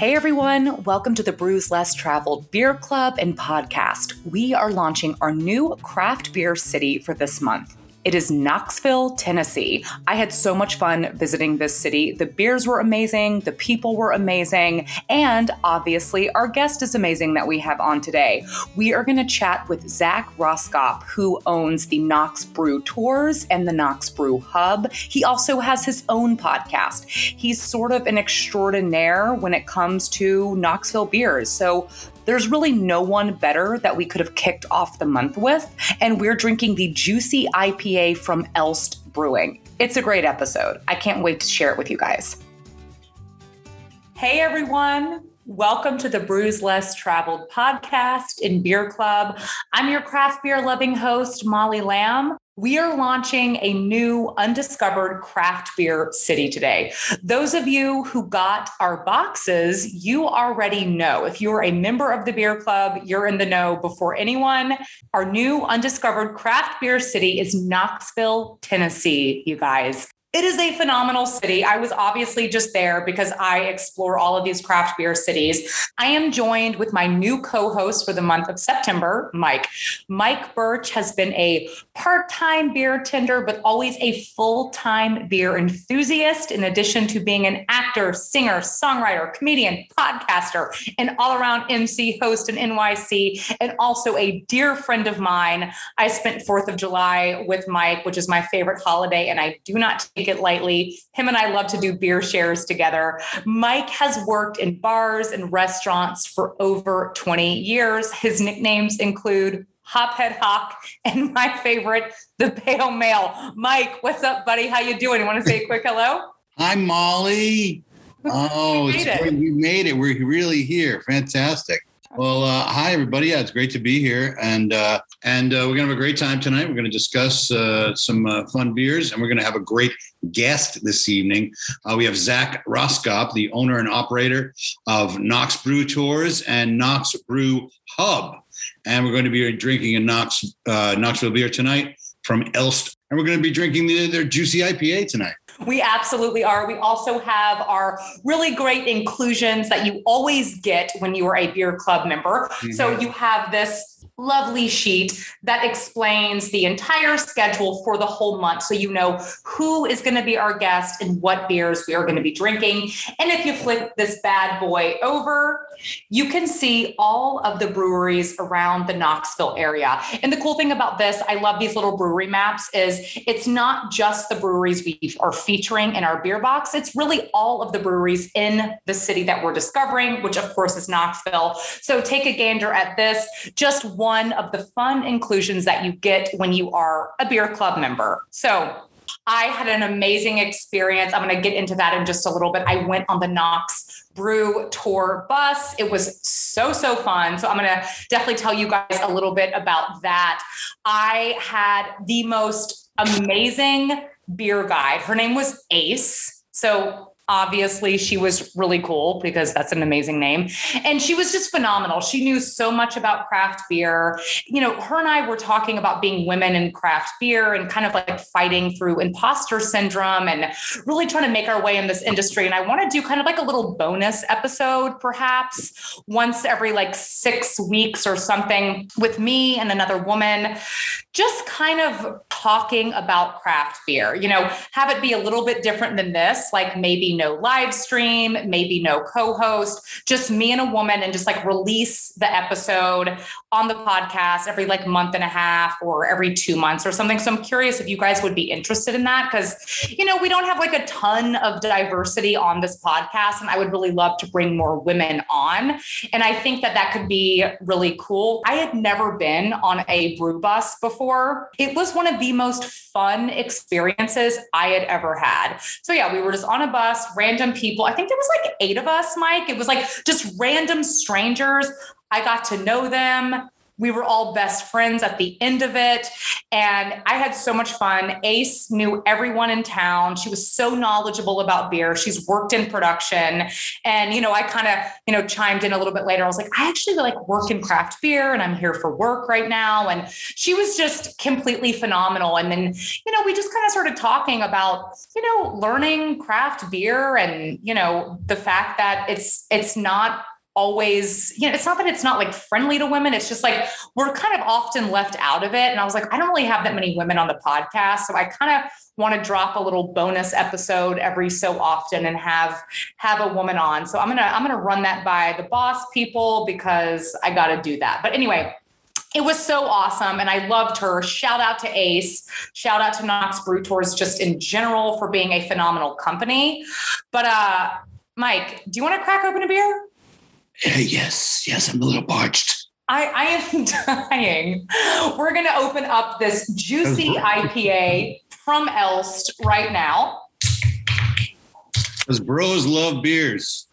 Hey everyone, welcome to the Brews Less Traveled Beer Club and podcast. We are launching our new craft beer city for this month. It is Knoxville, Tennessee. I had so much fun visiting this city. The beers were amazing, the people were amazing, and obviously, our guest is amazing that we have on today. We are going to chat with Zach Roskop, who owns the Knox Brew Tours and the Knox Brew Hub. He also has his own podcast. He's sort of an extraordinaire when it comes to Knoxville beers. So there's really no one better that we could have kicked off the month with. And we're drinking the Juicy IPA from Elst Brewing. It's a great episode. I can't wait to share it with you guys. Hey, everyone. Welcome to the Brews Less Traveled podcast in Beer Club. I'm your craft beer loving host, Molly Lamb we are launching a new undiscovered craft beer city today. Those of you who got our boxes, you already know. If you're a member of the beer club, you're in the know before anyone. Our new undiscovered craft beer city is Knoxville, Tennessee, you guys. It is a phenomenal city. I was obviously just there because I explore all of these craft beer cities. I am joined with my new co host for the month of September, Mike. Mike Birch has been a part time beer tender, but always a full time beer enthusiast, in addition to being an actor, singer, songwriter, comedian, podcaster, and all around MC host in NYC, and also a dear friend of mine. I spent 4th of July with Mike, which is my favorite holiday, and I do not take it lightly. Him and I love to do beer shares together. Mike has worked in bars and restaurants for over 20 years. His nicknames include Hophead Hawk and my favorite, the Pale Male. Mike, what's up, buddy? How you doing? You want to say a quick hello? Hi, Molly. Oh, it's it. great. We made it. We're really here. Fantastic. Well, uh, hi everybody. Yeah, it's great to be here, and uh, and uh, we're gonna have a great time tonight. We're gonna discuss uh, some uh, fun beers, and we're gonna have a great guest this evening. Uh, we have Zach Roskop, the owner and operator of Knox Brew Tours and Knox Brew Hub, and we're going to be drinking a Knox Knoxville beer tonight from Elst, and we're going to be drinking the, their Juicy IPA tonight. We absolutely are. We also have our really great inclusions that you always get when you are a beer club member. Mm-hmm. So you have this lovely sheet that explains the entire schedule for the whole month. So you know who is going to be our guest and what beers we are going to be drinking. And if you flip this bad boy over, you can see all of the breweries around the Knoxville area. And the cool thing about this, I love these little brewery maps, is it's not just the breweries we are featuring in our beer box, it's really all of the breweries in the city that we're discovering, which of course is Knoxville. So take a gander at this. Just one one of the fun inclusions that you get when you are a beer club member. So I had an amazing experience. I'm going to get into that in just a little bit. I went on the Knox Brew Tour bus. It was so, so fun. So I'm going to definitely tell you guys a little bit about that. I had the most amazing beer guide. Her name was Ace. So Obviously, she was really cool because that's an amazing name. And she was just phenomenal. She knew so much about craft beer. You know, her and I were talking about being women in craft beer and kind of like fighting through imposter syndrome and really trying to make our way in this industry. And I want to do kind of like a little bonus episode, perhaps once every like six weeks or something with me and another woman, just kind of talking about craft beer. You know, have it be a little bit different than this, like maybe no live stream, maybe no co host, just me and a woman, and just like release the episode on the podcast every like month and a half or every two months or something. So I'm curious if you guys would be interested in that because, you know, we don't have like a ton of diversity on this podcast. And I would really love to bring more women on. And I think that that could be really cool. I had never been on a brew bus before. It was one of the most fun experiences I had ever had. So yeah, we were just on a bus, random people. I think there was like eight of us, Mike. It was like just random strangers. I got to know them. We were all best friends at the end of it. And I had so much fun. Ace knew everyone in town. She was so knowledgeable about beer. She's worked in production. And, you know, I kind of, you know, chimed in a little bit later. I was like, I actually like work in craft beer and I'm here for work right now. And she was just completely phenomenal. And then, you know, we just kind of started talking about, you know, learning craft beer and, you know, the fact that it's, it's not always, you know, it's not that it's not like friendly to women. It's just like we're kind of often left out of it. And I was like, I don't really have that many women on the podcast. So I kind of want to drop a little bonus episode every so often and have have a woman on. So I'm gonna I'm gonna run that by the boss people because I gotta do that. But anyway, it was so awesome and I loved her. Shout out to Ace. Shout out to Knox Brew Tours just in general for being a phenomenal company. But uh Mike, do you want to crack open a beer? Uh, yes, yes, I'm a little parched. I, I am dying. We're going to open up this juicy IPA from Elst right now. Because bros love beers.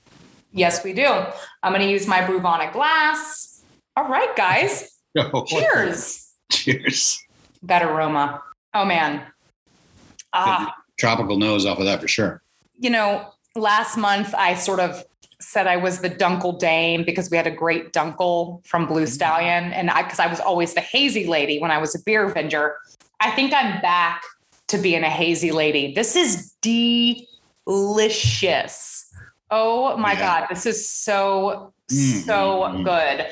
Yes, we do. I'm going to use my Bruvonic glass. All right, guys. Oh, Cheers. Cheers. That aroma. Oh, man. Ah. Tropical nose off of that for sure. You know, last month I sort of said I was the Dunkel Dame because we had a great Dunkel from Blue mm-hmm. Stallion. And I, because I was always the hazy lady when I was a beer vendor. I think I'm back to being a hazy lady. This is delicious. Oh my yeah. God. This is so, mm-hmm. so good.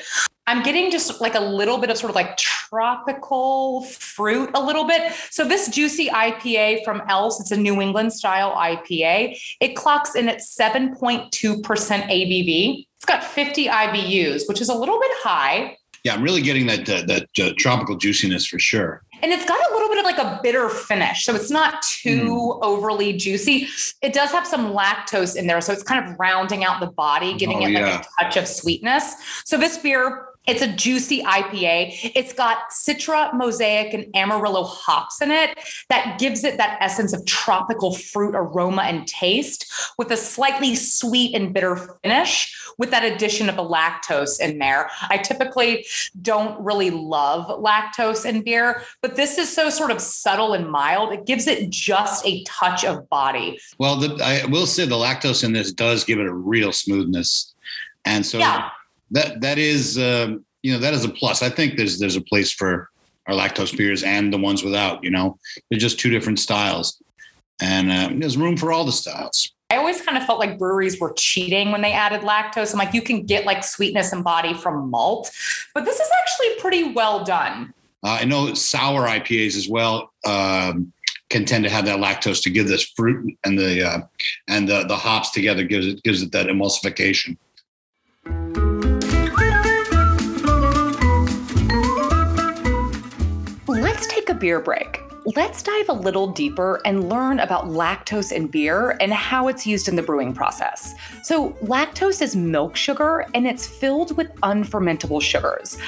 I'm getting just like a little bit of sort of like tropical fruit, a little bit. So this juicy IPA from Elst, it's a New England style IPA. It clocks in at 7.2% ABV. It's got 50 IBUs, which is a little bit high. Yeah, I'm really getting that uh, that uh, tropical juiciness for sure. And it's got a little bit of like a bitter finish. So it's not too mm. overly juicy. It does have some lactose in there. So it's kind of rounding out the body, giving oh, it like a touch of sweetness. So this beer it's a juicy IPA. It's got Citra, Mosaic, and Amarillo hops in it that gives it that essence of tropical fruit aroma and taste with a slightly sweet and bitter finish with that addition of the lactose in there. I typically don't really love lactose in beer, but this is so sort of subtle and mild. It gives it just a touch of body. Well, the, I will say the lactose in this does give it a real smoothness. And so yeah that that is um, you know that is a plus. I think there's there's a place for our lactose beers and the ones without. You know, they're just two different styles, and uh, there's room for all the styles. I always kind of felt like breweries were cheating when they added lactose. I'm like, you can get like sweetness and body from malt, but this is actually pretty well done. Uh, I know sour IPAs as well um, can tend to have that lactose to give this fruit and the uh, and the, the hops together gives it gives it that emulsification. Beer break. Let's dive a little deeper and learn about lactose in beer and how it's used in the brewing process. So, lactose is milk sugar and it's filled with unfermentable sugars.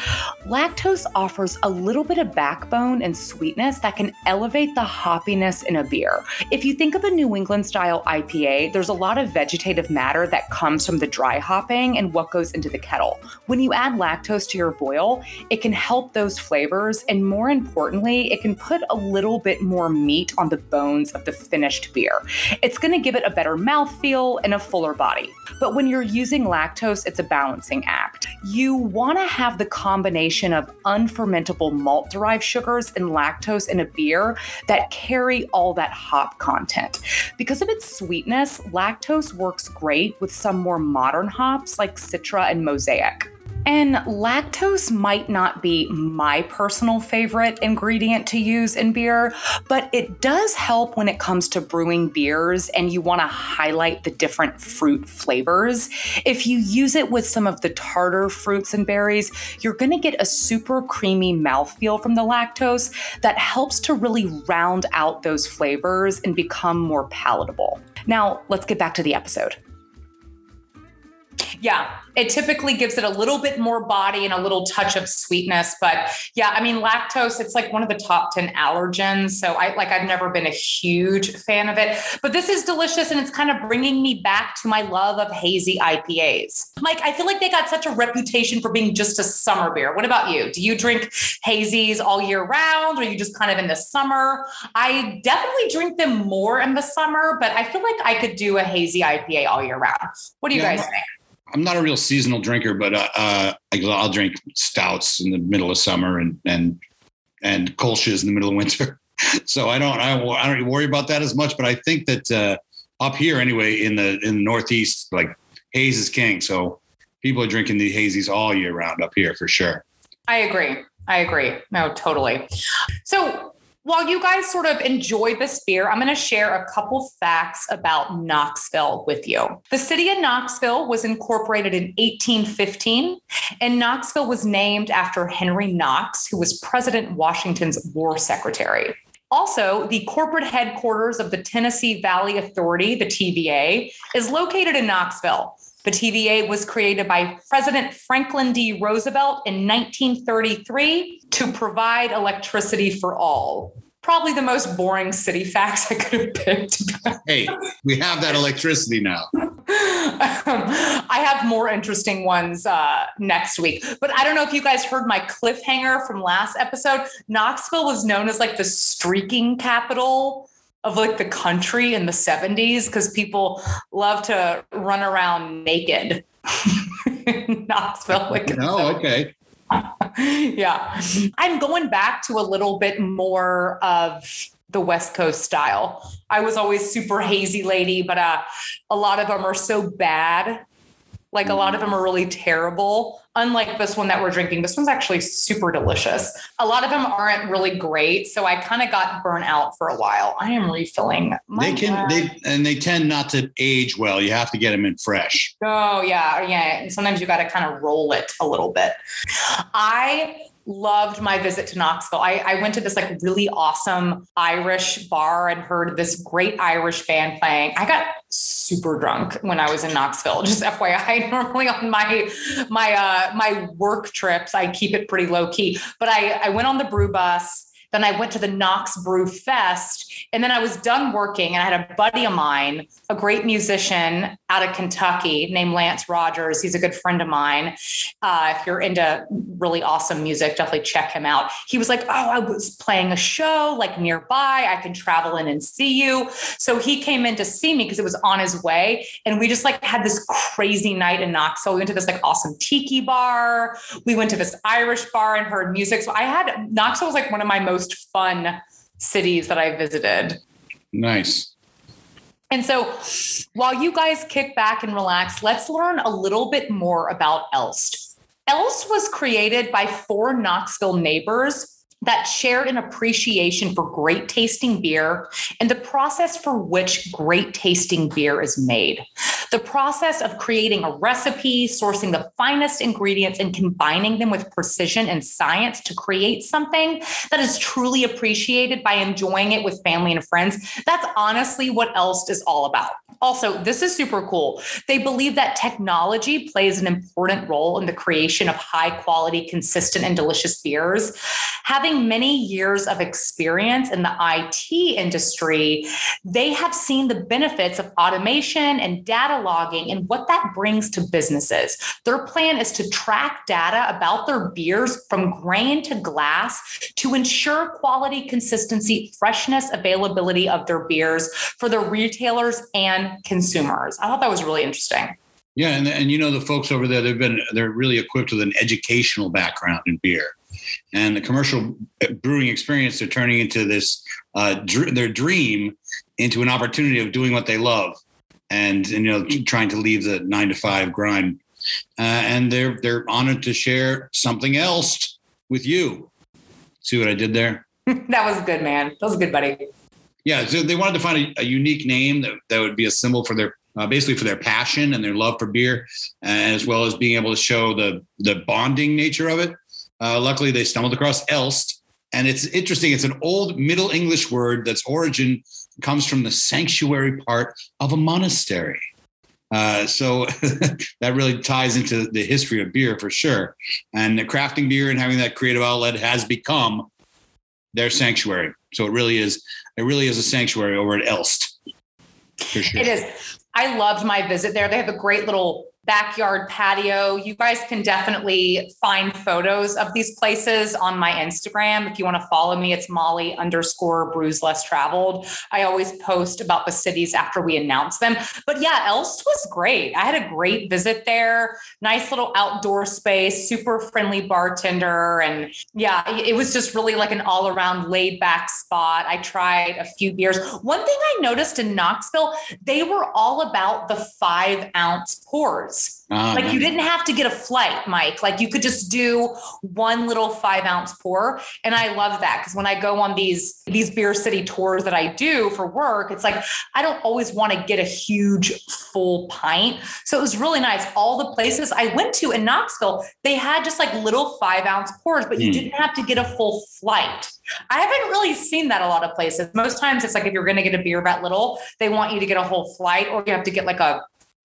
Lactose offers a little bit of backbone and sweetness that can elevate the hoppiness in a beer. If you think of a New England style IPA, there's a lot of vegetative matter that comes from the dry hopping and what goes into the kettle. When you add lactose to your boil, it can help those flavors, and more importantly, it can put a little bit more meat on the bones of the finished beer. It's going to give it a better mouthfeel and a fuller body. But when you're using lactose, it's a balancing act. You want to have the combination of unfermentable malt derived sugars and lactose in a beer that carry all that hop content. Because of its sweetness, lactose works great with some more modern hops like Citra and Mosaic. And lactose might not be my personal favorite ingredient to use in beer, but it does help when it comes to brewing beers and you want to highlight the different fruit flavors. If you use it with some of the tartar fruits and berries, you're going to get a super creamy mouthfeel from the lactose that helps to really round out those flavors and become more palatable. Now, let's get back to the episode. Yeah, it typically gives it a little bit more body and a little touch of sweetness. But yeah, I mean, lactose, it's like one of the top 10 allergens. So I like, I've never been a huge fan of it, but this is delicious. And it's kind of bringing me back to my love of hazy IPAs. Mike, I feel like they got such a reputation for being just a summer beer. What about you? Do you drink hazies all year round or are you just kind of in the summer? I definitely drink them more in the summer, but I feel like I could do a hazy IPA all year round. What do you yeah, guys think? I'm not a real seasonal drinker, but uh, uh, I'll drink stouts in the middle of summer and and and kolsches in the middle of winter. so I don't I, I don't worry about that as much. But I think that uh, up here anyway in the in the Northeast, like haze is king. So people are drinking the hazies all year round up here for sure. I agree. I agree. No, totally. So while you guys sort of enjoy this beer, I'm going to share a couple facts about Knoxville with you. The city of Knoxville was incorporated in 1815, and Knoxville was named after Henry Knox, who was President Washington's war secretary. Also, the corporate headquarters of the Tennessee Valley Authority, the TVA, is located in Knoxville. The TVA was created by President Franklin D. Roosevelt in 1933 to provide electricity for all. Probably the most boring city facts I could have picked. hey, we have that electricity now. I have more interesting ones uh, next week. But I don't know if you guys heard my cliffhanger from last episode. Knoxville was known as like the streaking capital of like the country in the 70s because people love to run around naked in Knoxville. Like oh, okay. yeah. I'm going back to a little bit more of the West Coast style. I was always super hazy lady, but uh, a lot of them are so bad like a lot of them are really terrible. Unlike this one that we're drinking, this one's actually super delicious. A lot of them aren't really great, so I kind of got burnt out for a while. I am refilling. they can they and they tend not to age well. You have to get them in fresh. Oh yeah, yeah. And sometimes you got to kind of roll it a little bit. I loved my visit to Knoxville. I, I, went to this like really awesome Irish bar and heard this great Irish band playing. I got super drunk when I was in Knoxville. Just FYI, normally on my my uh, Uh, my work trips, I keep it pretty low key. But I I went on the brew bus then I went to the Knox Brew Fest. And then I was done working, and I had a buddy of mine, a great musician out of Kentucky named Lance Rogers. He's a good friend of mine. Uh, if you're into really awesome music, definitely check him out. He was like, Oh, I was playing a show like nearby. I can travel in and see you. So he came in to see me because it was on his way. And we just like had this crazy night in Knoxville. We went to this like awesome tiki bar. We went to this Irish bar and heard music. So I had Knoxville was like one of my most most fun cities that I visited. Nice. And so while you guys kick back and relax, let's learn a little bit more about Elst. Elst was created by four Knoxville neighbors that shared an appreciation for great tasting beer and the process for which great tasting beer is made. The process of creating a recipe, sourcing the finest ingredients, and combining them with precision and science to create something that is truly appreciated by enjoying it with family and friends. That's honestly what Elst is all about. Also, this is super cool. They believe that technology plays an important role in the creation of high quality, consistent, and delicious beers. Having many years of experience in the IT industry, they have seen the benefits of automation and data logging and what that brings to businesses. Their plan is to track data about their beers from grain to glass to ensure quality, consistency, freshness, availability of their beers for the retailers and consumers. I thought that was really interesting. Yeah, and and you know the folks over there, they've been they're really equipped with an educational background in beer, and the commercial brewing experience they're turning into this uh, dr- their dream into an opportunity of doing what they love, and, and you know trying to leave the nine to five grind, uh, and they're they're honored to share something else with you. See what I did there? that was good, man. That was a good, buddy. Yeah, so they wanted to find a, a unique name that, that would be a symbol for their uh, basically for their passion and their love for beer, as well as being able to show the the bonding nature of it. Uh, luckily, they stumbled across Elst, and it's interesting. It's an old Middle English word that's origin comes from the sanctuary part of a monastery. Uh, so that really ties into the history of beer for sure. And the crafting beer and having that creative outlet has become their sanctuary. So it really is, it really is a sanctuary over at Elst. Sure. It is. I loved my visit there. They have a great little backyard patio. You guys can definitely find photos of these places on my Instagram. If you want to follow me, it's Molly underscore brews less traveled. I always post about the cities after we announce them. But yeah, Elst was great. I had a great visit there. Nice little outdoor space, super friendly bartender. And yeah, it was just really like an all around laid back spot. I tried a few beers. One thing I noticed in Knoxville, they were all about the five ounce pours. Uh, like you didn't have to get a flight, Mike. Like you could just do one little five ounce pour. And I love that because when I go on these these beer city tours that I do for work, it's like I don't always want to get a huge full pint. So it was really nice. All the places I went to in Knoxville, they had just like little five ounce pours, but you mm. didn't have to get a full flight. I haven't really seen that a lot of places. Most times it's like if you're going to get a beer that little, they want you to get a whole flight or you have to get like a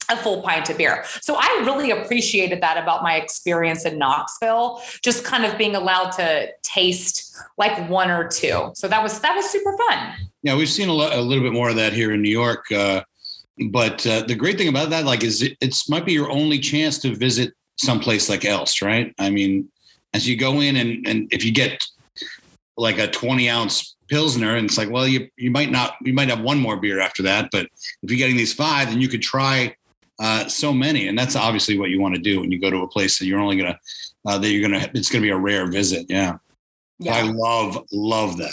a full pint of beer. So I really appreciated that about my experience in Knoxville, just kind of being allowed to taste like one or two. So that was that was super fun. Yeah, we've seen a, lo- a little bit more of that here in New York. Uh, but uh, the great thing about that, like, is it it's might be your only chance to visit someplace like Elst, right? I mean, as you go in and and if you get like a 20 ounce pilsner and it's like well you you might not you might have one more beer after that but if you're getting these five then you could try uh, so many, and that's obviously what you want to do when you go to a place that you're only gonna uh, that you're gonna it's gonna be a rare visit. Yeah, yeah. I love love that.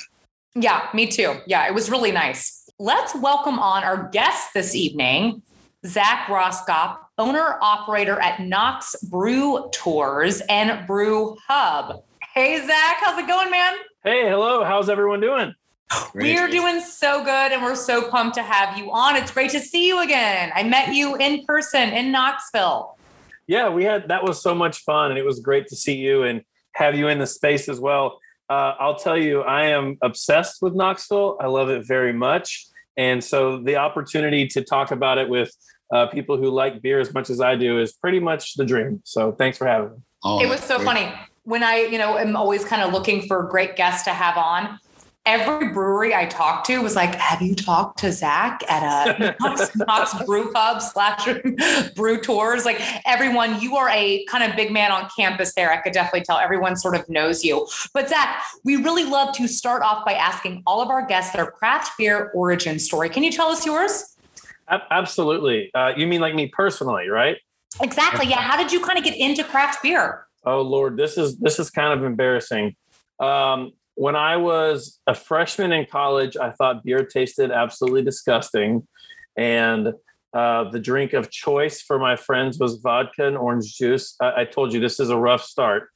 Yeah, me too. Yeah, it was really nice. Let's welcome on our guest this evening, Zach Roskop, owner operator at Knox Brew Tours and Brew Hub. Hey Zach, how's it going, man? Hey, hello. How's everyone doing? We are doing so good and we're so pumped to have you on. It's great to see you again. I met you in person in Knoxville. Yeah, we had that was so much fun and it was great to see you and have you in the space as well. Uh, I'll tell you, I am obsessed with Knoxville. I love it very much. And so the opportunity to talk about it with uh, people who like beer as much as I do is pretty much the dream. So thanks for having me. Oh, it was so great. funny when I, you know, am always kind of looking for great guests to have on every brewery I talked to was like, "Have you talked to Zach at a Knox, Knox Brew Pub slash Brew Tours?" Like everyone, you are a kind of big man on campus there. I could definitely tell everyone sort of knows you. But Zach, we really love to start off by asking all of our guests their craft beer origin story. Can you tell us yours? Absolutely. Uh, you mean like me personally, right? Exactly. Yeah. How did you kind of get into craft beer? Oh Lord, this is this is kind of embarrassing. Um, when I was a freshman in college, I thought beer tasted absolutely disgusting. And uh, the drink of choice for my friends was vodka and orange juice. I, I told you this is a rough start.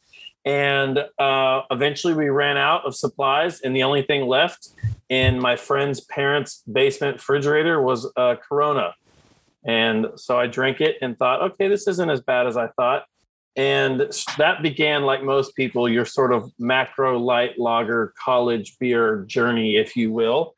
And uh, eventually we ran out of supplies, and the only thing left in my friend's parents' basement refrigerator was a Corona. And so I drank it and thought, okay, this isn't as bad as I thought. And that began, like most people, your sort of macro light lager college beer journey, if you will,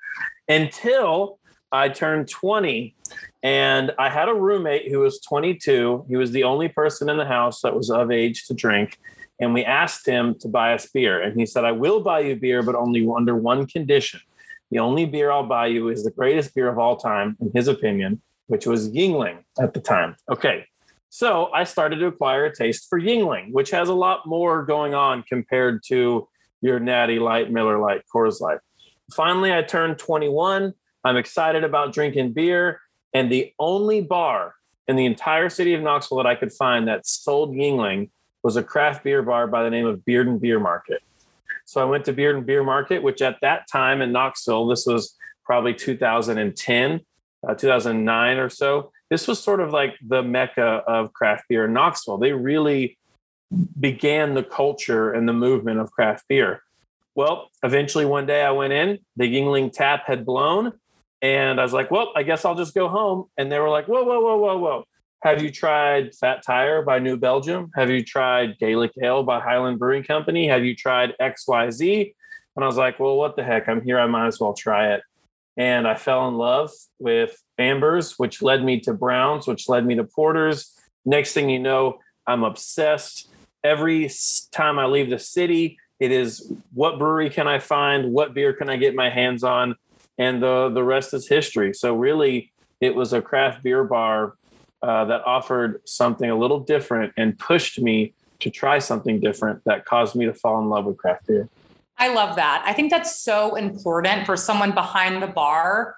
until I turned 20. And I had a roommate who was 22. He was the only person in the house that was of age to drink. And we asked him to buy us beer. And he said, I will buy you beer, but only under one condition. The only beer I'll buy you is the greatest beer of all time, in his opinion, which was Yuengling at the time. Okay, so I started to acquire a taste for Yuengling, which has a lot more going on compared to your Natty Light, Miller Lite, Coors Light. Finally, I turned 21. I'm excited about drinking beer. And the only bar in the entire city of Knoxville that I could find that sold Yuengling was a craft beer bar by the name of Bearden Beer Market. So I went to Bearden Beer Market, which at that time in Knoxville, this was probably 2010, uh, 2009 or so this was sort of like the mecca of craft beer in Knoxville. They really began the culture and the movement of craft beer. Well, eventually one day I went in, the Yuengling tap had blown, and I was like, well, I guess I'll just go home. And they were like, whoa, whoa, whoa, whoa, whoa. Have you tried Fat Tire by New Belgium? Have you tried Gaelic Ale by Highland Brewing Company? Have you tried XYZ? And I was like, well, what the heck? I'm here. I might as well try it. and I fell in love with ambers, which led me to browns, which led me to porters. Next thing you know, I'm obsessed. Every time I leave the city, it is what brewery can I find? What beer can I get my hands on? And the the rest is history. So really, it was a craft beer bar uh, that offered something a little different and pushed me to try something different that caused me to fall in love with craft beer. I love that. I think that's so important for someone behind the bar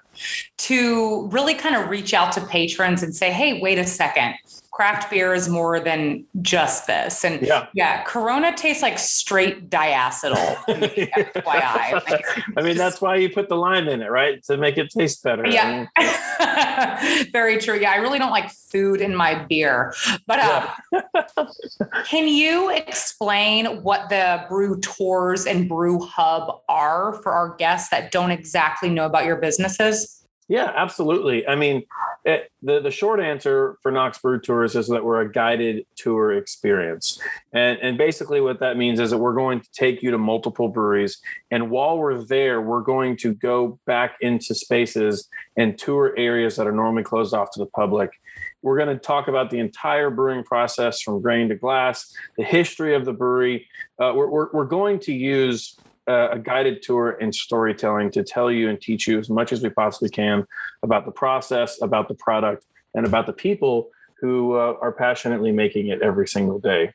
to really kind of reach out to patrons and say, hey, wait a second craft beer is more than just this. And yeah, yeah Corona tastes like straight diacetyl. FYI. I mean, that's why you put the lime in it, right? To make it taste better. Yeah. Very true. Yeah, I really don't like food in my beer. But uh, yeah. can you explain what the brew tours and brew hub are for our guests that don't exactly know about your businesses? Yeah, absolutely. I mean, it, eh, the the short answer for Knox Brew Tours is that we're a guided tour experience, and and basically what that means is that we're going to take you to multiple breweries, and while we're there, we're going to go back into spaces and tour areas that are normally closed off to the public. We're going to talk about the entire brewing process from grain to glass, the history of the brewery. Uh, we're, we're, we're going to use a guided tour and storytelling to tell you and teach you as much as we possibly can about the process, about the product, and about the people who uh, are passionately making it every single day.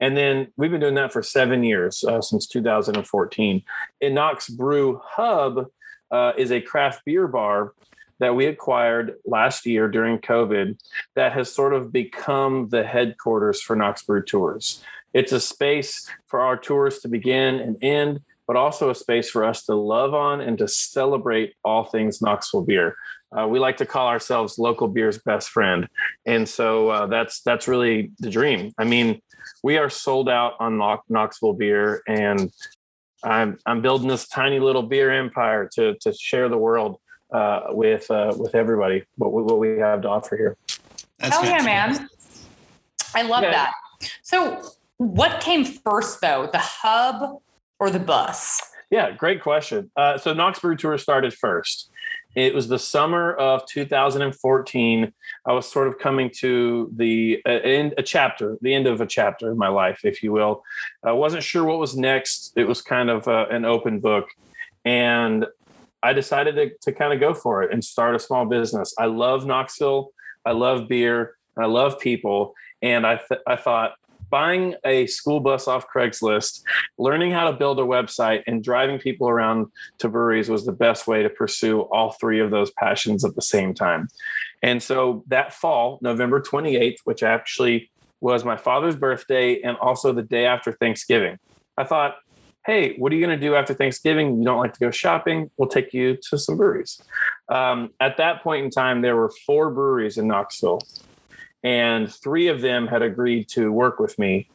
And then we've been doing that for seven years, uh, since 2014. In Knox Brew Hub uh, is a craft beer bar that we acquired last year during COVID that has sort of become the headquarters for Knox Brew Tours. It's a space for our tours to begin and end but also a space for us to love on and to celebrate all things Knoxville beer. Uh, we like to call ourselves local beer's best friend, and so uh, that's that's really the dream. I mean, we are sold out on Knoxville beer, and I'm I'm building this tiny little beer empire to to share the world uh, with uh, with everybody what, what we have to offer here. That's Hell yeah, man! I love yeah. that. So, what came first, though, the hub or the bus? Yeah, great question. Uh, so Knox Brew Tour started first. It was the summer of 2014. I was sort of coming to the uh, end, a chapter, the end of a chapter in my life, if you will. I wasn't sure what was next. It was kind of uh, an open book, and I decided to, to kind of go for it and start a small business. I love Knoxville. I love beer. I love people, and I th- I thought buying a school bus off Craigslist, learning how to build a website, and driving people around to breweries was the best way to pursue all three of those passions at the same time. And so that fall, November 28th, which actually was my father's birthday and also the day after Thanksgiving, I thought, hey, what are you going to do after Thanksgiving? You don't like to go shopping? We'll take you to some breweries. Um, at that point in time, there were four breweries in Knoxville and three of them had agreed to work with me.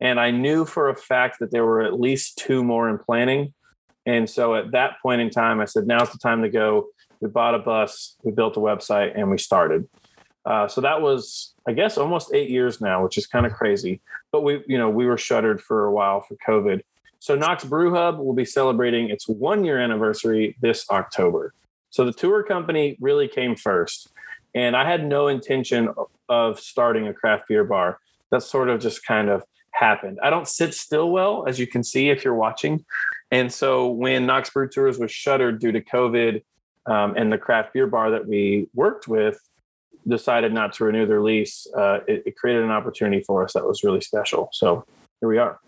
And I knew for a fact that there were at least two more in planning. And so at that point in time, I said, now's the time to go. We bought a bus, we built a website, and we started. Uh, so that was, I guess, almost eight years now, which is kind of crazy. But we, you know, we were shuttered for a while for COVID. So Knox Brew Hub will be celebrating its one year anniversary this October. So the tour company really came first. And I had no intention of starting a craft beer bar. That sort of just kind of happened. I don't sit still well, as you can see if you're watching. And so when Knox Brew Tours was shuttered due to COVID um, and the craft beer bar that we worked with decided not to renew their lease, uh, it, it created an opportunity for us that was really special. So here we are.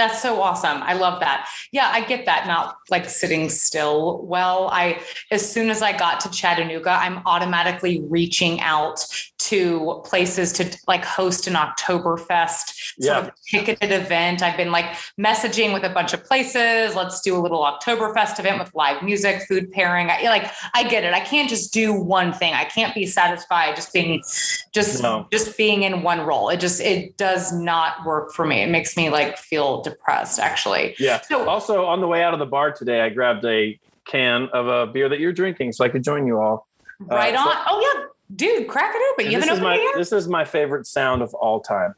That's so awesome. I love that. Yeah, I get that. Not like sitting still well. I, as soon as I got to Chattanooga, I'm automatically reaching out to places to like host an Oktoberfest yeah. sort of ticketed event. I've been like messaging with a bunch of places. Let's do a little Oktoberfest event with live music, food pairing. I like, I get it. I can't just do one thing. I can't be satisfied just being, just, no. just being in one role. It just, it does not work for me. It makes me like feel depressed actually. Yeah. So also on the way out of the bar today, I grabbed a can of a beer that you're drinking so I could join you all. Right uh, on. So, oh yeah, dude, crack it open. You haven't opened my, it yet? This is my favorite sound of all time.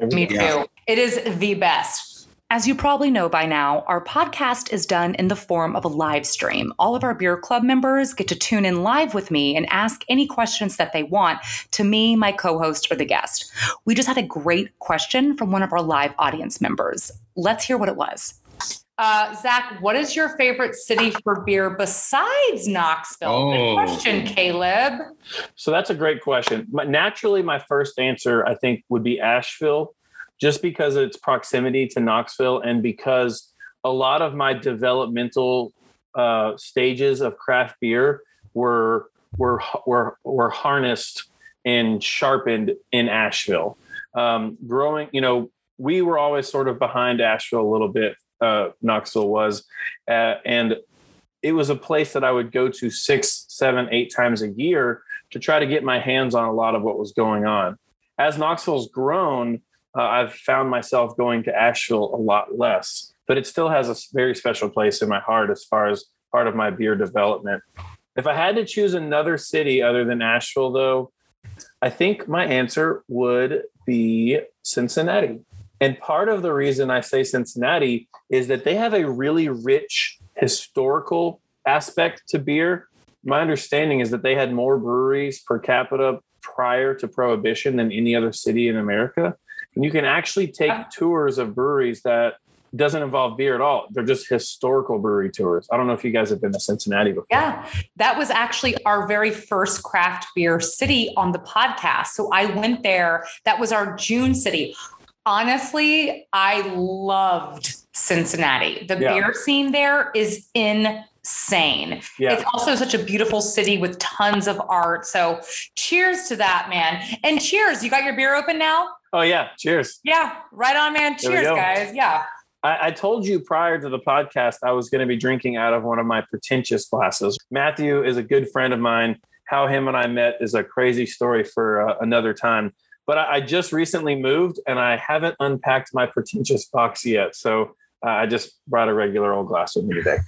Me too. It is the best. As you probably know by now, our podcast is done in the form of a live stream. All of our beer club members get to tune in live with me and ask any questions that they want to me, my co host, or the guest. We just had a great question from one of our live audience members. Let's hear what it was. Uh, Zach, what is your favorite city for beer besides Knoxville? Oh. Good question, Caleb. So that's a great question. But naturally, my first answer, I think, would be Asheville just because of its proximity to Knoxville and because a lot of my developmental uh, stages of craft beer were were were were harnessed and sharpened in Asheville. Um, growing, you know, we were always sort of behind Asheville a little bit. Uh, Knoxville was, uh, and it was a place that I would go to six, seven, eight times a year to try to get my hands on a lot of what was going on. As Knoxville's grown, uh, I've found myself going to Asheville a lot less, but it still has a very special place in my heart as far as part of my beer development. If I had to choose another city other than Asheville, though, I think my answer would be Cincinnati. And part of the reason I say Cincinnati is that they have a really rich historical aspect to beer. My understanding is that they had more breweries per capita prior to prohibition than any other city in America. And you can actually take tours of breweries that doesn't involve beer at all. They're just historical brewery tours. I don't know if you guys have been to Cincinnati before. Yeah, that was actually our very first craft beer city on the podcast. So I went there. That was our June city. Honestly, I loved Cincinnati. The yeah. beer scene there is in insane. Yeah. It's also such a beautiful city with tons of art. So cheers to that, man. And cheers. You got your beer open now? Oh yeah. Cheers. Yeah. Right on, man. Cheers, guys. Yeah. I, I, told you prior to the podcast I was going to be drinking out of one of my pretentious glasses. Matthew is a good friend of mine. How him and I met is a crazy story for uh, another time. But I, I, just recently moved and I haven't unpacked my pretentious box yet. So uh, I just brought a regular old glass with me today.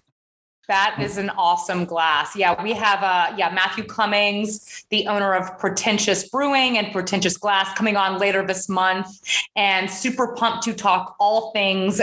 That is an awesome glass. Yeah, we have uh yeah, Matthew Cummings, the owner of Pretentious Brewing and Pretentious Glass coming on later this month and super pumped to talk all things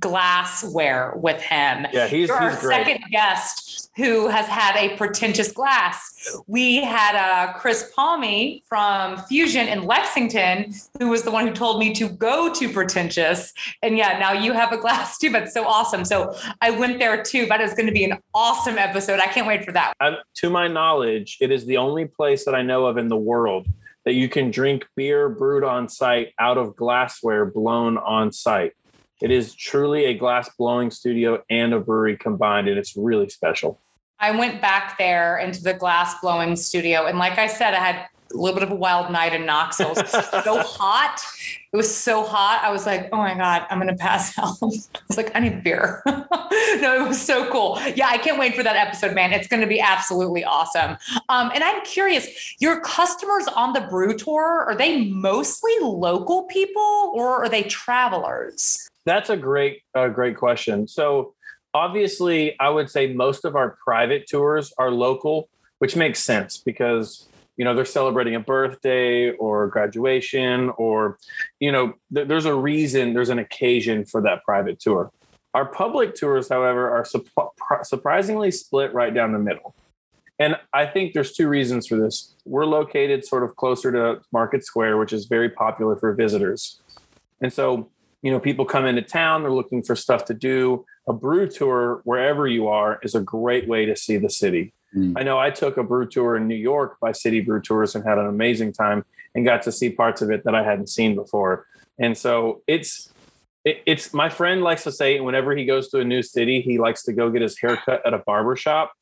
glassware with him. Yeah, he's, You're he's our great. second guest who has had a pretentious glass. We had uh, Chris Palmy from Fusion in Lexington, who was the one who told me to go to pretentious. And yeah, now you have a glass too. That's so awesome. So I went there too. but it's going to be an awesome episode. I can't wait for that. To my knowledge, it is the only place that I know of in the world that you can drink beer brewed on site out of glassware blown on site. It is truly a glass blowing studio and a brewery combined, and it's really special. I went back there into the glass blowing studio, and like I said, I had a little bit of a wild night in Knoxville. It was so hot. It was so hot. I was like, oh my God, I'm going to pass out. I was like, I need beer. no, it was so cool. Yeah, I can't wait for that episode, man. It's going to be absolutely awesome. Um, and I'm curious, your customers on the brew tour, are they mostly local people or are they travelers? That's a great, uh, great question. So obviously, I would say most of our private tours are local, which makes sense because you know they're celebrating a birthday or graduation or you know th- there's a reason there's an occasion for that private tour. Our public tours however are surprisingly split right down the middle. And i think there's two reasons for this. We're located sort of closer to market square which is very popular for visitors. And so you know people come into town they're looking for stuff to do a brew tour wherever you are is a great way to see the city. Mm. i know i took a brew tour in new york by city brew tours and had an amazing time and got to see parts of it that i hadn't seen before. And so it's it, it's my friend likes to say whenever he goes to a new city he likes to go get his haircut at a barber shop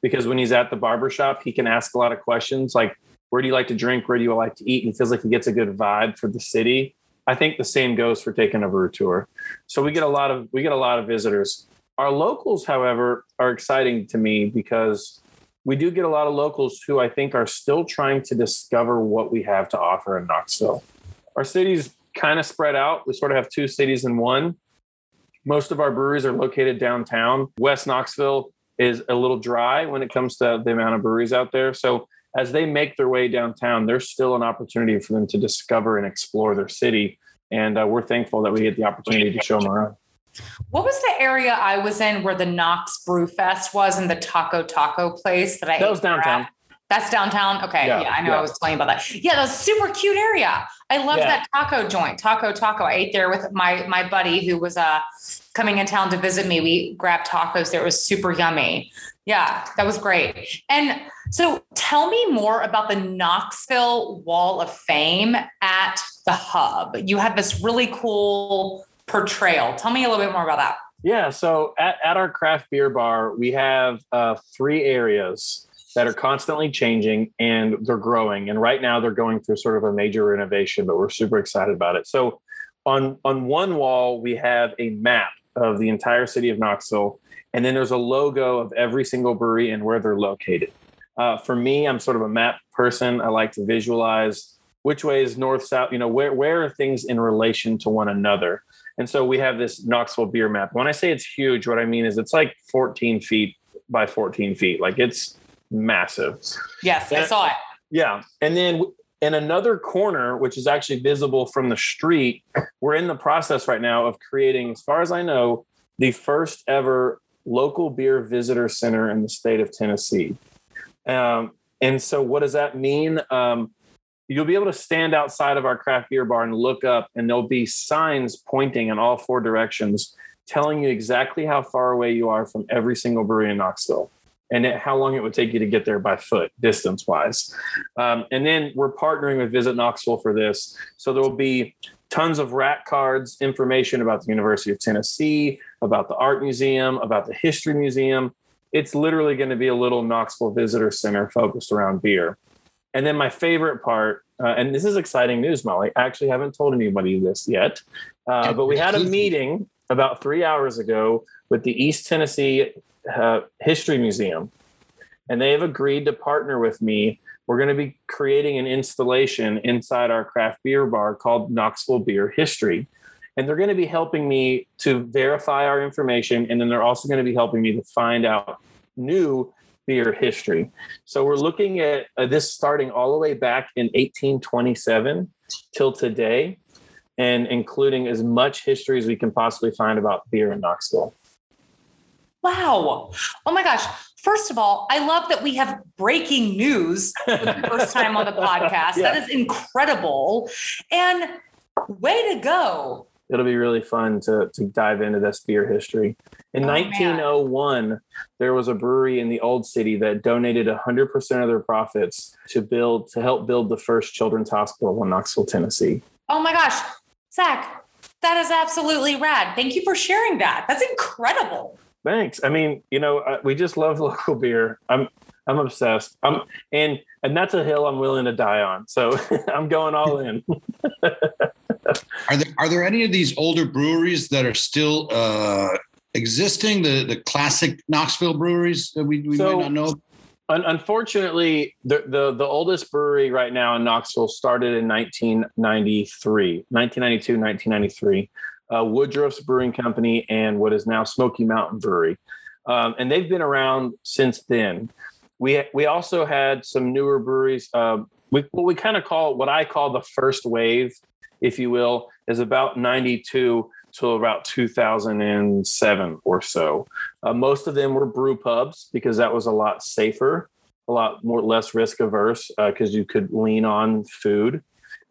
because when he's at the barber shop he can ask a lot of questions like where do you like to drink? Where do you like to eat? And he feels like he gets a good vibe for the city I think the same goes for taking a brew tour. So we get a lot of we get a lot of visitors. Our locals, however, are exciting to me because we do get a lot of locals who I think are still trying to discover what we have to offer in Knoxville. Our city's kind of spread out. We sort of have two cities in one. Most of our breweries are located downtown. West Knoxville is a little dry when it comes to the amount of breweries out there. So as they make their way downtown, there's still an opportunity for them to discover and explore their city. And uh, we're thankful that we get the opportunity to show them around. What was the area I was in where the Knox Brew Fest was and the Taco Taco place that I That was downtown. At? That's downtown. Okay. Yeah, yeah I know yeah. I was telling you about that. Yeah, that was super cute area. I love yeah. that taco joint, Taco Taco. I ate there with my my buddy who was uh coming in town to visit me. We grabbed tacos there. It was super yummy. Yeah, that was great. And so tell me more about the Knoxville Wall of Fame at the Hub. You have this really cool portrayal. Tell me a little bit more about that. Yeah, so at, at our craft beer bar, we have uh, three areas that are constantly changing and they're growing. And right now they're going through sort of a major renovation, but we're super excited about it. So on on one wall we have a map of the entire city of Knoxville, and then there's a logo of every single brewery and where they're located. Uh, for me, I'm sort of a map person. I like to visualize which way is north, south. You know, where where are things in relation to one another? And so we have this Knoxville beer map. When I say it's huge, what I mean is it's like 14 feet by 14 feet. Like it's massive. Yes, and, I saw it. Yeah. And then in another corner, which is actually visible from the street, we're in the process right now of creating, as far as I know, the first ever local beer visitor center in the state of Tennessee. Um, and so, what does that mean? Um, you'll be able to stand outside of our craft beer bar and look up, and there'll be signs pointing in all four directions, telling you exactly how far away you are from every single brewery in Knoxville and it, how long it would take you to get there by foot, distance wise. Um, and then we're partnering with Visit Knoxville for this. So there will be tons of rack cards, information about the University of Tennessee, about the Art Museum, about the History Museum. It's literally going to be a little Knoxville Visitor Center focused around beer. And then my favorite part, uh, and this is exciting news, Molly. I actually haven't told anybody this yet, uh, but we had a meeting about three hours ago with the East Tennessee uh, History Museum, and they have agreed to partner with me. We're going to be creating an installation inside our craft beer bar called Knoxville Beer History. And they're going to be helping me to verify our information. And then they're also going to be helping me to find out new beer history. So we're looking at uh, this starting all the way back in 1827 till today, and including as much history as we can possibly find about beer in Knoxville. Wow. Oh my gosh. First of all, I love that we have breaking news for the first time on the podcast. Yeah. That is incredible. And way to go. It'll be really fun to, to dive into this beer history. In oh, 1901, man. Oh there was a brewery in the old city that donated 100% of their profits to build to help build the first children's hospital in Knoxville, Tennessee. Oh my gosh, Zach, that is absolutely rad. Thank you for sharing that. That's incredible. Thanks. I mean, you know, uh, we just love local beer. I'm I'm obsessed. I'm and and that's a hill I'm willing to die on. So I'm going all in. are there are there any of these older breweries that are still uh, existing? The the classic Knoxville breweries that we, we so, might not know. Un- unfortunately, the, the the oldest brewery right now in Knoxville started in 1993, 1992, 1993 uh, Woodruff's Brewing Company and what is now Smoky Mountain Brewery. Um, and they've been around since then. We we also had some newer breweries. Uh, we, what we kind of call what I call the first wave, if you will, is about '92 to about 2007 or so. Uh, most of them were brew pubs because that was a lot safer, a lot more less risk averse because uh, you could lean on food.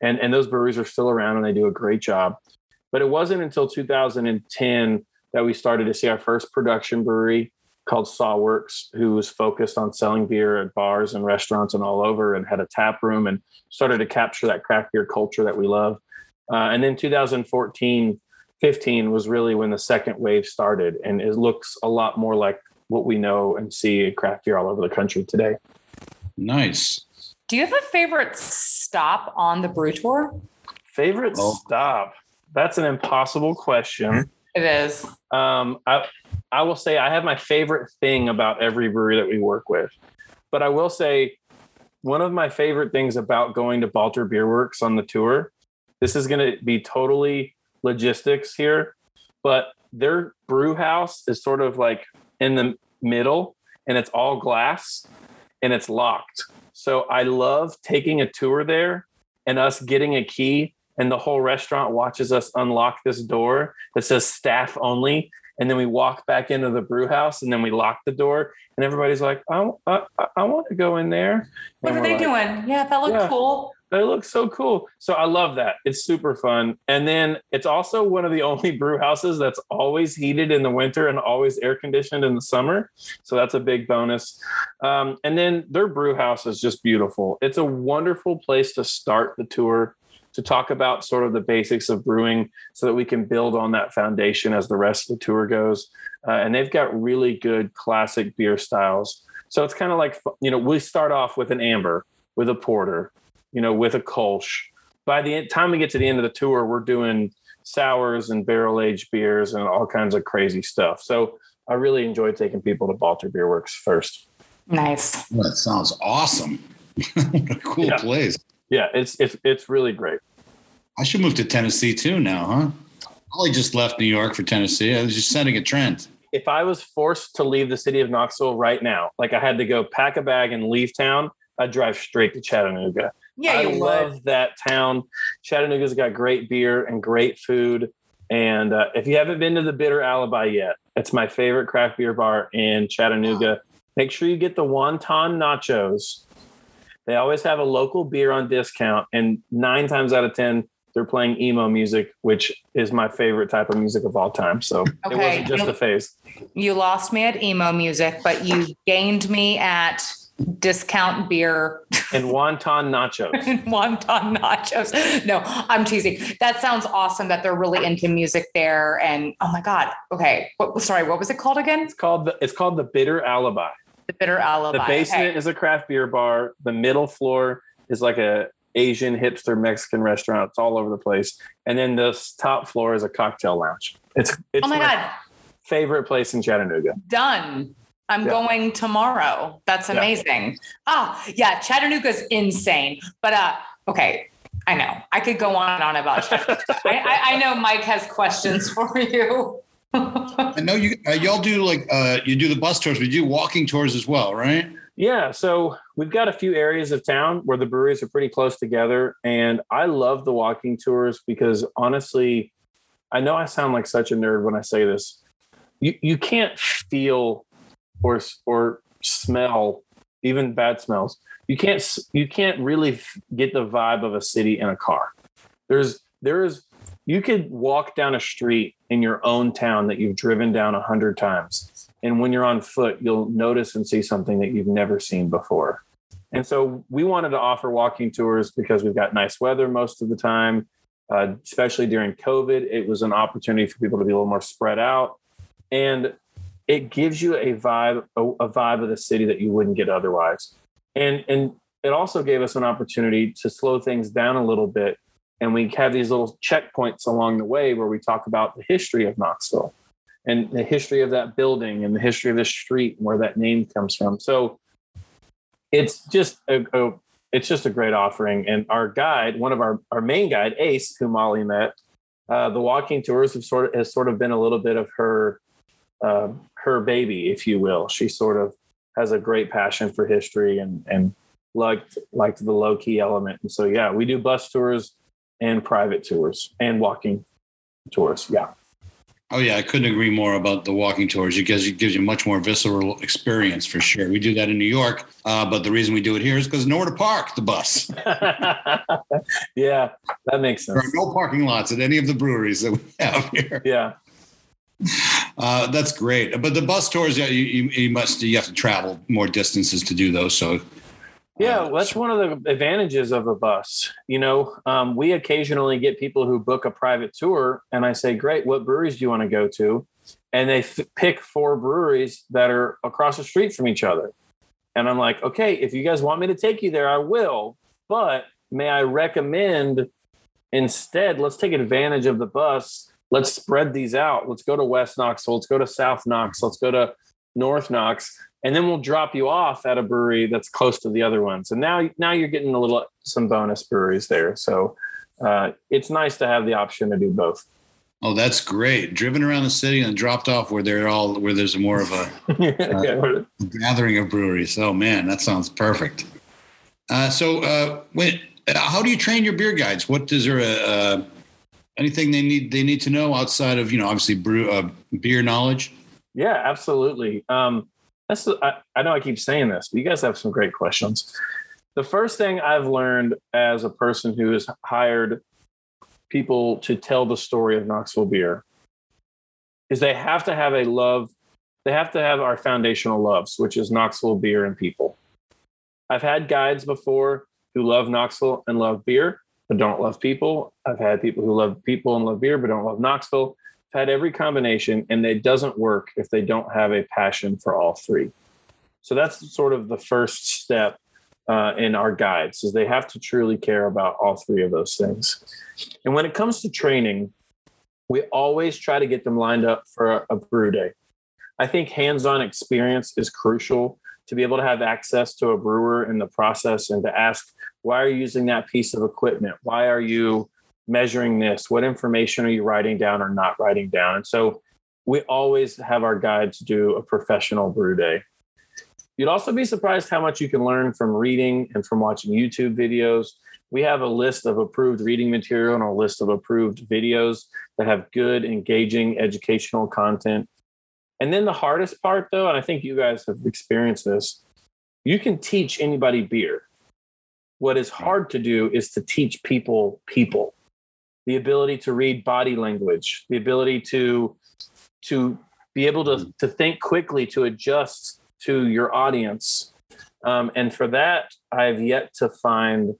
And, and those breweries are still around and they do a great job. But it wasn't until 2010 that we started to see our first production brewery called Saw Works, who was focused on selling beer at bars and restaurants and all over and had a tap room and started to capture that craft beer culture that we love. Uh, and then 2014, 15 was really when the second wave started. And it looks a lot more like what we know and see in craft beer all over the country today. Nice. Do you have a favorite stop on the brew tour? Favorite oh. stop? That's an impossible question. It is. Um, I I will say I have my favorite thing about every brewery that we work with, but I will say one of my favorite things about going to Balter Beer Works on the tour. This is going to be totally logistics here, but their brew house is sort of like in the middle, and it's all glass, and it's locked. So I love taking a tour there and us getting a key and the whole restaurant watches us unlock this door that says staff only. And then we walk back into the brew house and then we lock the door and everybody's like i, I, I want to go in there. What and are they like, doing? Yeah that looked Yeah. cool. They look so cool. So i love that. It's super fun. And then it's also one of the only brew houses that's always heated in the winter and always air conditioned in the summer. So that's a big bonus. Um, and then their brew house is just beautiful. It's a wonderful place to start the tour to talk about sort of the basics of brewing so that we can build on that foundation as the rest of the tour goes. Uh, and they've got really good classic beer styles. So it's kind of like, you know, we start off with an amber, with a porter, you know, with a Kolsch. By the en- time we get to the end of the tour, we're doing sours and barrel aged beers and all kinds of crazy stuff. So I really enjoy taking people to Balter Beer Works first. nice Well, that sounds awesome. what a cool Yeah. place. Yeah, it's it's it's really great. I should move to Tennessee too now, huh? Holly just left New York for Tennessee. I was just setting a trend. if I was forced to leave the city of Knoxville right now, like I had to go pack a bag and leave town, I'd drive straight to Chattanooga. yeah I you would love that town. Chattanooga's got great beer and great food. And uh, if you haven't been to the Bitter Alibi yet, it's my favorite craft beer bar in Chattanooga. Make sure you get the wonton nachos. They always have a local beer on discount, and nine times out of ten, they're playing emo music, which is my favorite type of music of all time. So it wasn't just a phase. you lost me at emo music but you gained me at discount beer and wonton nachos. and wonton nachos. No, I'm teasing. That sounds awesome that they're really into music there. And oh my God. Okay. What, sorry, what was it called again? It's called the it's called the Bitter Alibi. The Bitter Alibi. The basement is a craft beer bar. The middle floor is like a Asian hipster Mexican restaurant. It's all over the place. And then this top floor is a cocktail lounge. It's it's Oh my God. favorite place in Chattanooga. Done. I'm Yeah. going tomorrow. That's Yeah. amazing. Ah, yeah. Chattanooga's insane. But uh, okay. I know. I could go on and on about Chattanooga. I, I, I know Mike has questions for you. Know you uh, y'all do like uh, you do the bus tours, you do walking tours as well, right? Yeah, so we've got a few areas of town where the breweries are pretty close together. And I love the walking tours because honestly, I know I sound like such a nerd when I say this. You, you can't feel or, or smell even bad smells. You can't you can't really get the vibe of a city in a car. There's there's you could walk down a street in your own town that you've driven down a hundred times. And when you're on foot you'll notice and see something that you've never seen before. And so we wanted to offer walking tours because we've got nice weather most of the time uh, especially during covid. It was an opportunity for people to be a little more spread out. And it gives you a vibe a, a vibe of the city that you wouldn't get otherwise. And and it also gave us an opportunity to slow things down a little bit and we have these little checkpoints along the way where we talk about the history of knoxville and the history of that building and the history of the street and where that name comes from. So it's just a, a it's just a great offering. And our guide, one of our our main guide, Ace, who Molly met, uh, the walking tours have sort of has sort of been a little bit of her uh, her baby, if you will. She sort of has a great passion for history and and liked liked the low key element. And so yeah, we do bus tours and private tours and walking tours. Yeah. Oh yeah, I couldn't agree more about the walking tours. It gives you gives you much more visceral experience for sure. We do that in New York, uh, but the reason we do it here is because nowhere to park the bus. yeah, that makes There are sense. no parking lots at any of the breweries that we have here. Yeah. Uh, that's great. But the bus tours, yeah, you, you, you must you have to travel more distances to do those. So Yeah, well, that's one of the advantages of a bus. You know, um, we occasionally get people who book a private tour, and I say, "Great, what breweries do you want to go to?" And they f- pick four breweries that are across the street from each other. And I'm like, "Okay, if you guys want me to take you there, I will. But may I recommend instead? Let's take advantage of the bus. Let's spread these out. Let's go to West Knoxville. Let's go to South Knox. Let's go to North Knox." and then we'll drop you off at a brewery that's close to the other ones. And now, now you're getting a little some bonus breweries there. So uh, it's nice to have the option to do both. oh, that's great. Driven around the city and dropped off where they're all where there's more of a Yeah. gathering of breweries. Oh man, that sounds perfect. Uh, so uh, when how do you train your beer guides? What is there a, uh, anything they need they need to know outside of you know obviously brew uh, beer knowledge? Yeah, absolutely. Um, that's I, I know I keep saying this, but you guys have some great questions. The first thing I've learned as a person who has hired people to tell the story of Knoxville beer is they have to have a love. They have to have our foundational loves, which is Knoxville beer and people. I've had guides before who love Knoxville and love beer, but don't love people. I've had people who love people and love beer, but don't love Knoxville. Had every combination, and it doesn't work if they don't have a passion for all three. So that's sort of the first step uh, in our guides is they have to truly care about all three of those things. And when it comes to training, we always try to get them lined up for a, a brew day. I think hands-on experience is crucial to be able to have access to a brewer in the process and to ask why are you using that piece of equipment why are you measuring this what information are you writing down or not writing down and so we always have our guides do a professional brew day you'd also be surprised how much you can learn from reading and from watching youtube videos we have a list of approved reading material and a list of approved videos that have good engaging educational content and then the hardest part, though, and I think you guys have experienced this, you can teach anybody beer. What is hard to do is to teach people people. The ability to read body language, the ability to to be able to, to think quickly, to adjust to your audience. Um, and for that, I've yet to find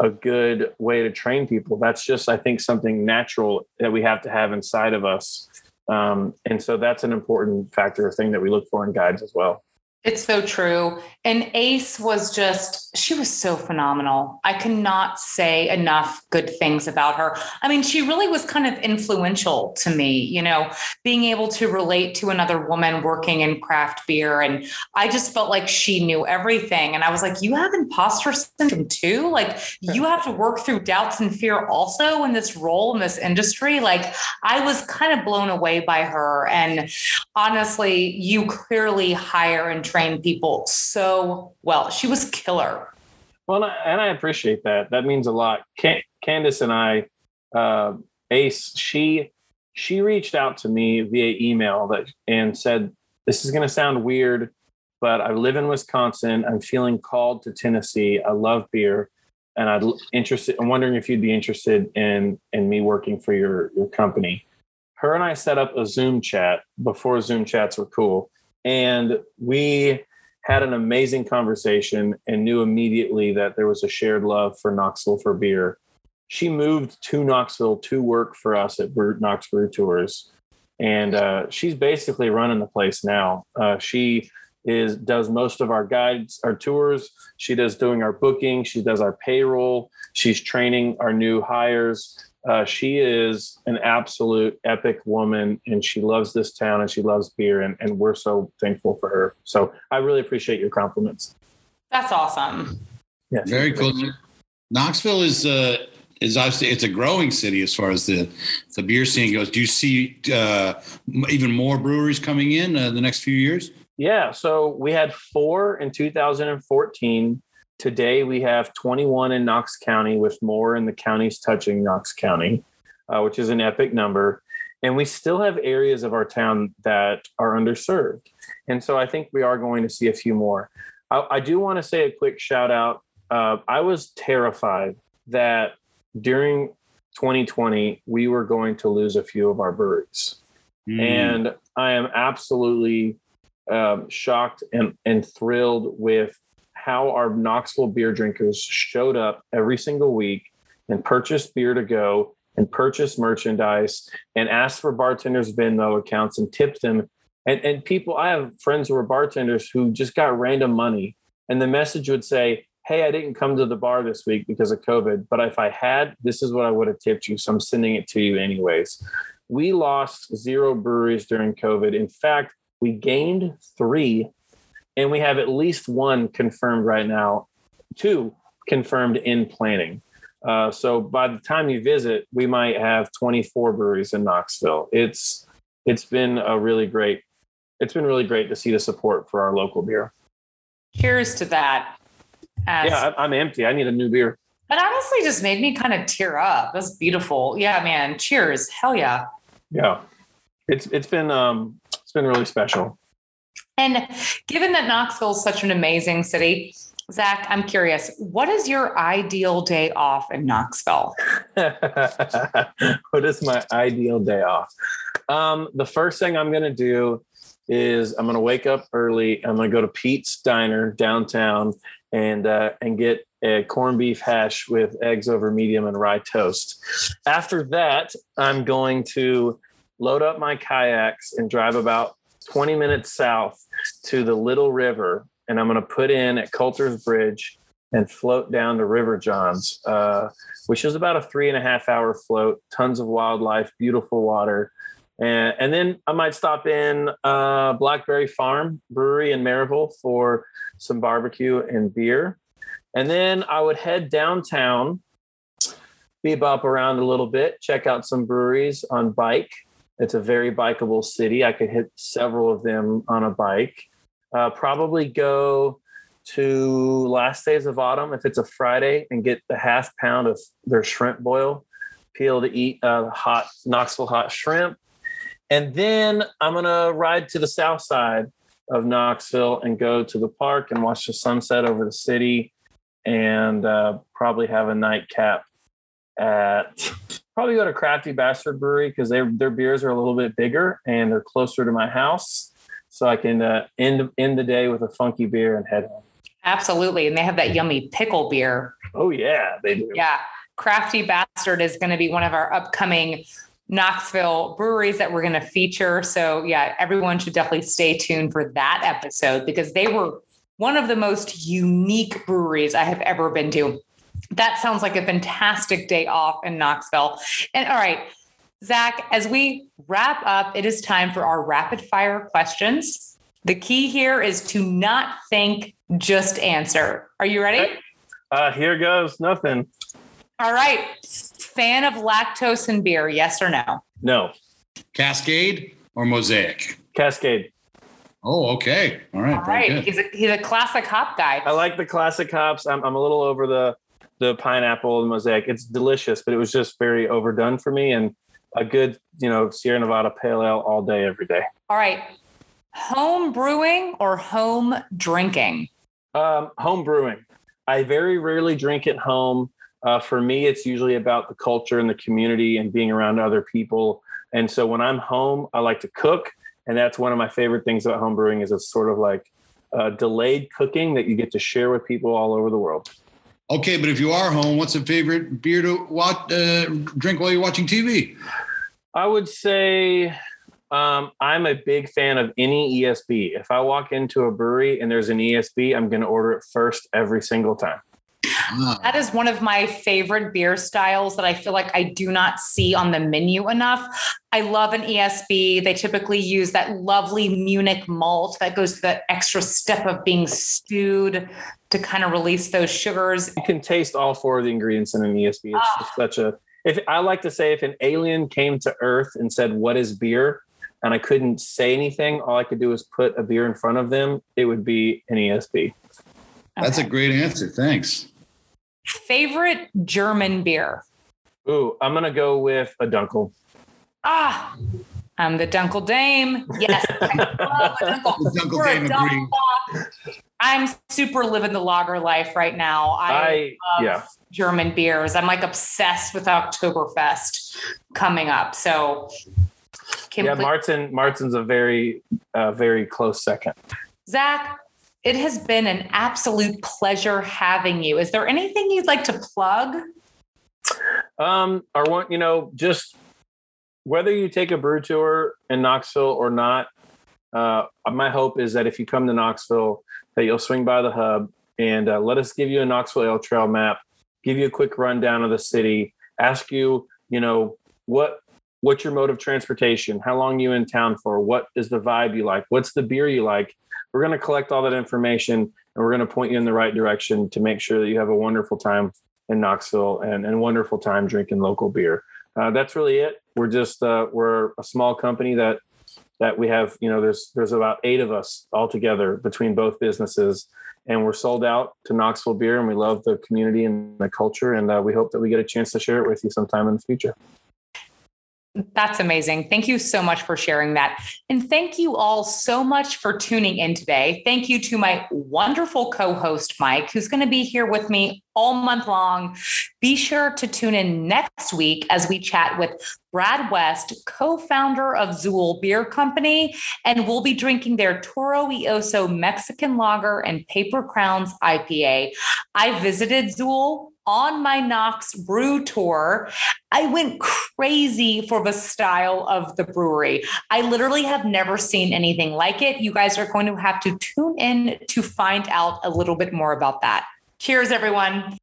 a good way to train people. That's just, I think, something natural that we have to have inside of us um, and so that's an important factor, thing that we look for in guides as well. It's so true. And Ace was just, she was so phenomenal. I cannot say enough good things about her. I mean, she really was kind of influential to me, you know, being able to relate to another woman working in craft beer. And I just felt like she knew everything. And I was like, you have imposter syndrome too? Like, you have to work through doubts and fear also in this role in this industry. Like, I was kind of blown away by her. And honestly, you clearly hire and train people so well. She was killer. Well, and I appreciate that. That means a lot. Candace and I, uh, Ace, she she reached out to me via email that and said, "This is going to sound weird, but I live in Wisconsin. I'm feeling called to Tennessee. I love beer, and I'd interested. I'm wondering if you'd be interested in in me working for your your company." Her and I set up a Zoom chat before Zoom chats were cool and we had an amazing conversation and knew immediately that there was a shared love for Knoxville for beer. She moved to Knoxville to work for us at Knox Brew Tours, and uh, she's basically running the place now. Uh, she is does most of our guides, our tours. She does doing our booking. She does our payroll. She's training our new hires. Uh, she is an absolute epic woman and she loves this town and she loves beer and, and we're so thankful for her. So i really appreciate your compliments. That's awesome. Yeah. Very cool. Knoxville is uh is obviously it's a growing city as far as the the beer scene goes. Do you see uh even more breweries coming in uh, the next few years? Yeah. So we had four in 2014 Today we have 21 in Knox County, with more in the counties touching Knox County, uh, which is an epic number. And we still have areas of our town that are underserved. And so I think we are going to see a few more. I, I do want to say a quick shout out. Uh, I was terrified that during 2020 we were going to lose a few of our breweries. Mm. And I am absolutely um, shocked and, and thrilled with how our Knoxville beer drinkers showed up every single week and purchased beer to go and purchased merchandise and asked for bartenders' Venmo accounts and tipped them. And, and people, I have friends who are bartenders who just got random money. And the message would say, Hey, I didn't come to the bar this week because of COVID, but if I had, this is what I would have tipped you. So I'm sending it to you anyways. We lost zero breweries during COVID. In fact, we gained three and we have at least one confirmed right now, two confirmed in planning. Uh, so by the time you visit, we might have 24 breweries in Knoxville. It's it's been a really great it's been really great to see the support for our local beer. Cheers to that. As, yeah, I'm empty. I need a new beer. That honestly just made me kind of tear up. That's beautiful. Yeah, man. Cheers. Hell yeah. Yeah. It's it's been um it's been really special. And given that Knoxville is such an amazing city, Zach, I'm curious, what is your ideal day off in Knoxville? what is my ideal day off? Um, the first thing I'm going to do is I'm going to wake up early. I'm going to go to Pete's Diner downtown and uh, and get a corned beef hash with eggs over medium and rye toast. After that, I'm going to load up my kayaks and drive about 20 minutes south to the Little River and I'm going to put in at Coulter's Bridge and float down to River Johns, uh, which is about a three and a half hour float. Tons of wildlife, beautiful water, and, and then I might stop in uh, Blackberry Farm Brewery in Maryville for some barbecue and beer, and then I would head downtown, bebop around a little bit, check out some breweries on bike. It's a very bikeable city. I could hit several of them on a bike uh, probably go to last days of autumn if it's a Friday and get the half pound of their shrimp boil, peel to eat uh, hot Knoxville hot shrimp. And then I'm going to ride to the south side of Knoxville and go to the park and watch the sunset over the city and uh, probably have a nightcap at probably go to Crafty Bastard Brewery because their beers are a little bit bigger and they're closer to my house so I can uh, end end the day with a funky beer and head home. Absolutely, and they have that yummy pickle beer. Oh yeah, they do. Yeah, Crafty Bastard is going to be one of our upcoming Knoxville breweries that we're going to feature. So yeah, everyone should definitely stay tuned for that episode because they were one of the most unique breweries I have ever been to. That sounds like a fantastic day off in Knoxville. And all right, Zach, as we wrap up, it is time for our rapid fire questions. The key here is to not think, just answer. Are you ready? Uh, here goes nothing. All right. Fan of lactose in beer, yes or no? No. Cascade or Mosaic? Cascade. Oh, okay. All right. All right. He's a, he's a classic hop guy. I like the classic hops. I'm, I'm a little over the the pineapple and mosaic. It's delicious, but it was just very overdone for me. And a good, you know, Sierra Nevada pale ale all day, every day. All right. Home brewing or home drinking? Um, home brewing. I very rarely drink at home. Uh, for me, it's usually about the culture and the community and being around other people. And so when I'm home, I like to cook. And that's one of my favorite things about home brewing is it's sort of like uh, delayed cooking that you get to share with people all over the world. Okay, but if you are home, what's a favorite beer to watch, uh, drink while you're watching TV? I would say um, I'm a big fan of any ESB. If I walk into a brewery and there's an ESB, I'm going to order it first every single time. That is one of my favorite beer styles that I feel like I do not see on the menu enough. I love an ESB. They typically use that lovely Munich malt that goes to that extra step of being stewed to kind of release those sugars. You can taste all four of the ingredients in an ESB. It's ah. such a if I like to say if an alien came to Earth and said, What is beer? and I couldn't say anything, all I could do was put a beer in front of them, it would be an ESB. That's a great answer. Thanks. Favorite German beer? Ooh, I'm gonna go with a Dunkel. Ah, I'm the Dunkel Dame. Yes, I love a Dunkel. the Dunkel Dame agree. I'm super living the lager life right now. I, I yeah. German beers. I'm like obsessed with Oktoberfest coming up. So yeah, Märzen Märzen's a very uh, very close second. Zach, it has been an absolute pleasure having you. Is there anything you'd like to plug? Um, or want you know just whether you take a brew tour in Knoxville or not. Uh, my hope is that if you come to Knoxville, that you'll swing by the hub and uh, let us give you a Knoxville Ale Trail map, give you a quick rundown of the city, ask you, you know, what what's your mode of transportation, how long you in town for, what is the vibe you like, what's the beer you like. We're going to collect all that information and we're going to point you in the right direction to make sure that you have a wonderful time in Knoxville and, and wonderful time drinking local beer. Uh, that's really it. We're just uh, we're a small company that that we have, you know, there's there's about eight of us all together between both businesses, and we're sold out to Knoxville beer, and we love the community and the culture, and uh, we hope that we get a chance to share it with you sometime in the future. That's amazing. Thank you so much for sharing that. And thank you all so much for tuning in today. Thank you to my wonderful co host, Mike, who's going to be here with me all month long. Be sure to tune in next week as we chat with Brad West, co founder of Xül Beer Company, and we'll be drinking their Toro y Oso Mexican Lager and Paper Crowns IPA. I visited Xül on my Knox brew tour, I went crazy for the style of the brewery. I literally have never seen anything like it. You guys are going to have to tune in to find out a little bit more about that. Cheers, everyone.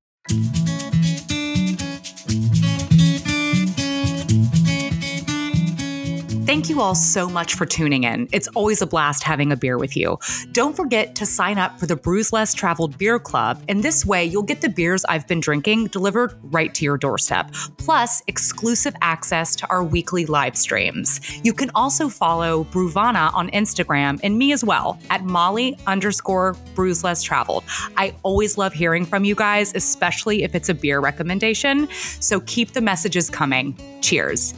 Thank you all so much for tuning in. It's always a blast having a beer with you. Don't forget to sign up for the Brews Less Traveled Beer Club, and this way you'll get the beers I've been drinking delivered right to your doorstep, plus exclusive access to our weekly live streams. You can also follow Bruvana on Instagram and me as well at Molly underscore Brews Less Traveled. I always love hearing from you guys, especially if it's a beer recommendation. So keep the messages coming. Cheers.